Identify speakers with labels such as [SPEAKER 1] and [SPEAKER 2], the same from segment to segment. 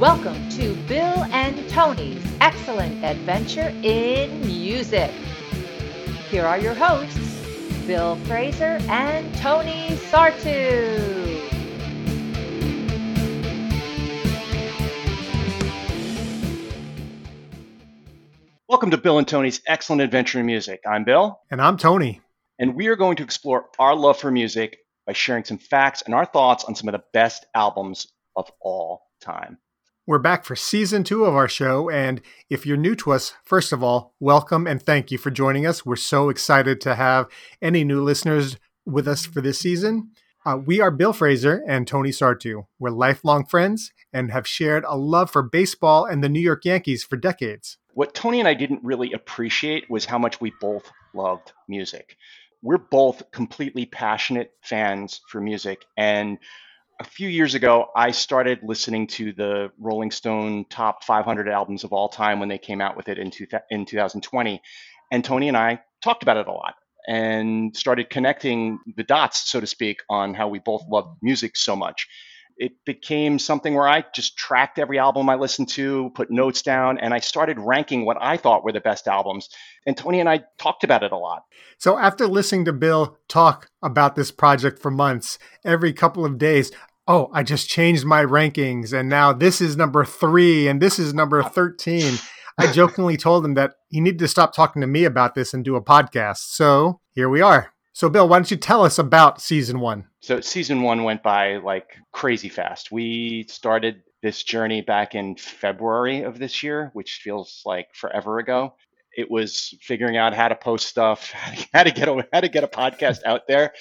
[SPEAKER 1] Welcome to Bill and Tony's Excellent Adventure in Music. Here are your hosts, Bill Fraser and Tony Sartu.
[SPEAKER 2] Welcome to Bill and Tony's Excellent Adventure in Music. I'm Bill,
[SPEAKER 3] And I'm Tony.
[SPEAKER 2] and we are going to explore our love for music by sharing some facts and our thoughts on some of the best albums of all time.
[SPEAKER 3] We're back for season two of our show. And if you're new to us, first of all, welcome and thank you for joining us. We're so excited to have any new listeners with us for this season. Uh, we are Bill Fraser and Tony Sartu. We're lifelong friends and have shared a love for baseball and the New York Yankees for decades.
[SPEAKER 2] What Tony and I didn't really appreciate was how much we both loved music. We're both completely passionate fans for music. And a few years ago, I started listening to the Rolling Stone top 500 albums of all time when they came out with it in, two, in 2020. And Tony and I talked about it a lot and started connecting the dots, so to speak, on how we both loved music so much. It became something where I just tracked every album I listened to, put notes down, and I started ranking what I thought were the best albums. And Tony and I talked about it a lot.
[SPEAKER 3] So after listening to Bill talk about this project for months, every couple of days, oh, I just changed my rankings and now this is number three and this is number 13. I jokingly told him that he needed to stop talking to me about this and do a podcast. So here we are. So, Bill, why don't you tell us about season one?
[SPEAKER 2] So, season one went by like crazy fast. We started this journey back in February of this year, which feels like forever ago. It was figuring out how to post stuff, how to get a, how to get a podcast out there.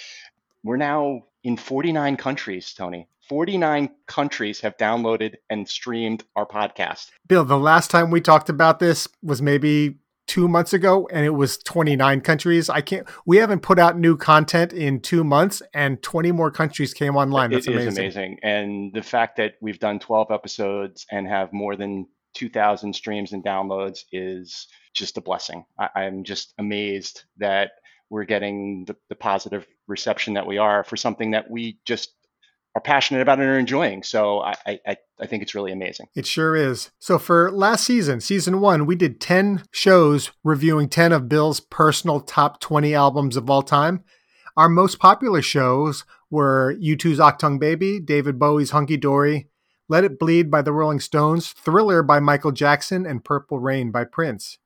[SPEAKER 2] We're now in 49 countries, Tony. 49 countries have downloaded and streamed our podcast.
[SPEAKER 3] Bill, the last time we talked about this was maybe two months ago and it was 29 countries. I can't, we haven't put out new content in two months and 20 more countries came online. That's
[SPEAKER 2] It is
[SPEAKER 3] amazing.
[SPEAKER 2] amazing. And the fact that we've done 12 episodes and have more than 2,000 streams and downloads is just a blessing. I, I'm just amazed that we're getting the, the positive reception that we are for something that we just are passionate about and are enjoying. So I, I, I think it's really amazing.
[SPEAKER 3] It sure is. So for last season, season one, we did 10 shows reviewing 10 of Bill's personal top 20 albums of all time. Our most popular shows were U2's Achtung Baby, David Bowie's Hunky Dory, Let It Bleed by the Rolling Stones, Thriller by Michael Jackson, and Purple Rain by Prince.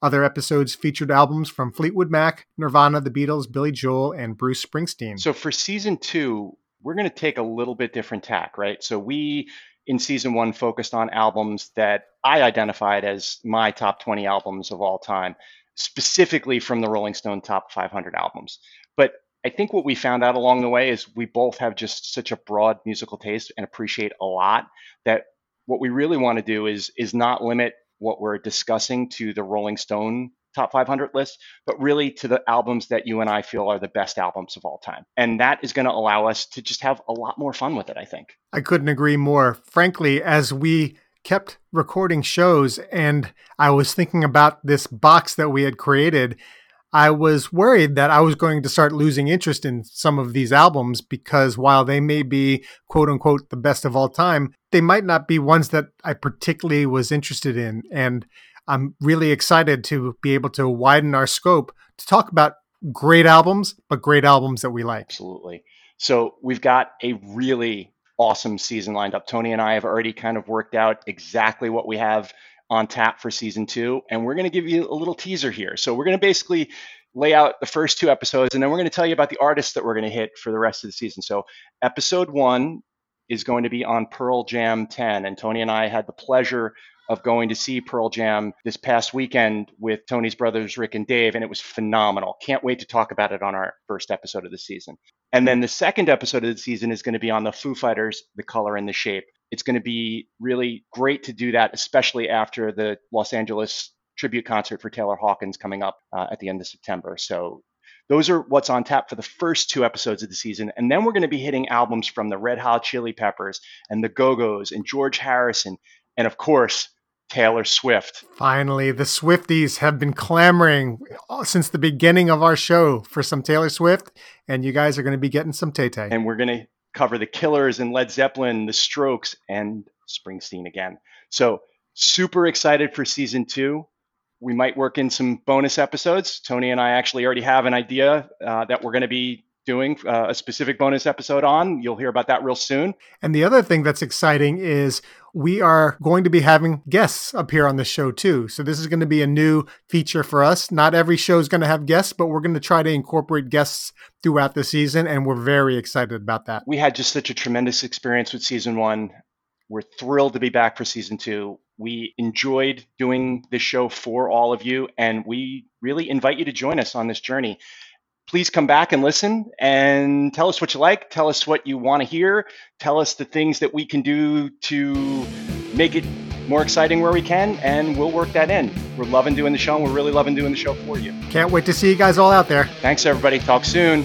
[SPEAKER 3] Other episodes featured albums from Fleetwood Mac, Nirvana, the Beatles, Billy Joel, and Bruce Springsteen.
[SPEAKER 2] So for season two, we're going to take a little bit different tack, right? So we in season one focused on albums that I identified as my top 20 albums of all time, specifically from the Rolling Stone top 500 albums. But I think what we found out along the way is we both have just such a broad musical taste and appreciate a lot that what we really want to do is is not limit what we're discussing to the Rolling Stone top 500 list, but really to the albums that you and I feel are the best albums of all time. And that is going to allow us to just have a lot more fun with it, I think.
[SPEAKER 3] I couldn't agree more. Frankly, as we kept recording shows and I was thinking about this box that we had created, I was worried that I was going to start losing interest in some of these albums because while they may be quote unquote the best of all time, they might not be ones that I particularly was interested in. And I'm really excited to be able to widen our scope to talk about great albums, but great albums that we like.
[SPEAKER 2] Absolutely. So we've got a really awesome season lined up. Tony and I have already kind of worked out exactly what we have on tap for season two. And we're going to give you a little teaser here. So we're going to basically lay out the first two episodes, and then we're going to tell you about the artists that we're going to hit for the rest of the season. So episode one is going to be on Pearl Jam 10. And Tony and I had the pleasure of going to see Pearl Jam this past weekend with Tony's brothers, Rick and Dave, and it was phenomenal. Can't wait to talk about it on our first episode of the season. And then the second episode of the season is going to be on the Foo Fighters, The Color and the Shape. It's going to be really great to do that, especially after the Los Angeles tribute concert for Taylor Hawkins coming up uh, at the end of September. So those are what's on tap for the first two episodes of the season. And then we're going to be hitting albums from the Red Hot Chili Peppers and the Go Go's and George Harrison. And of course, Taylor Swift.
[SPEAKER 3] Finally, the Swifties have been clamoring since the beginning of our show for some Taylor Swift, and you guys are going to be getting some Tay Tay.
[SPEAKER 2] And we're going to cover the Killers and Led Zeppelin, the Strokes, and Springsteen again. So, super excited for season two. We might work in some bonus episodes. Tony and I actually already have an idea uh, that we're going to be doing uh, a specific bonus episode on. You'll hear about that real soon.
[SPEAKER 3] And the other thing that's exciting is we are going to be having guests appear on the show too. So this is going to be a new feature for us. Not every show is going to have guests, but we're going to try to incorporate guests throughout the season. And we're very excited about that.
[SPEAKER 2] We had just such a tremendous experience with season one. We're thrilled to be back for season two. We enjoyed doing this show for all of you, and we really invite you to join us on this journey please come back and listen and tell us what you like. Tell us what you want to hear. Tell us the things that we can do to make it more exciting where we can, and we'll work that in. We're loving doing the show, and we're really loving doing the show for you.
[SPEAKER 3] Can't wait to see you guys all out there.
[SPEAKER 2] Thanks, everybody. Talk soon.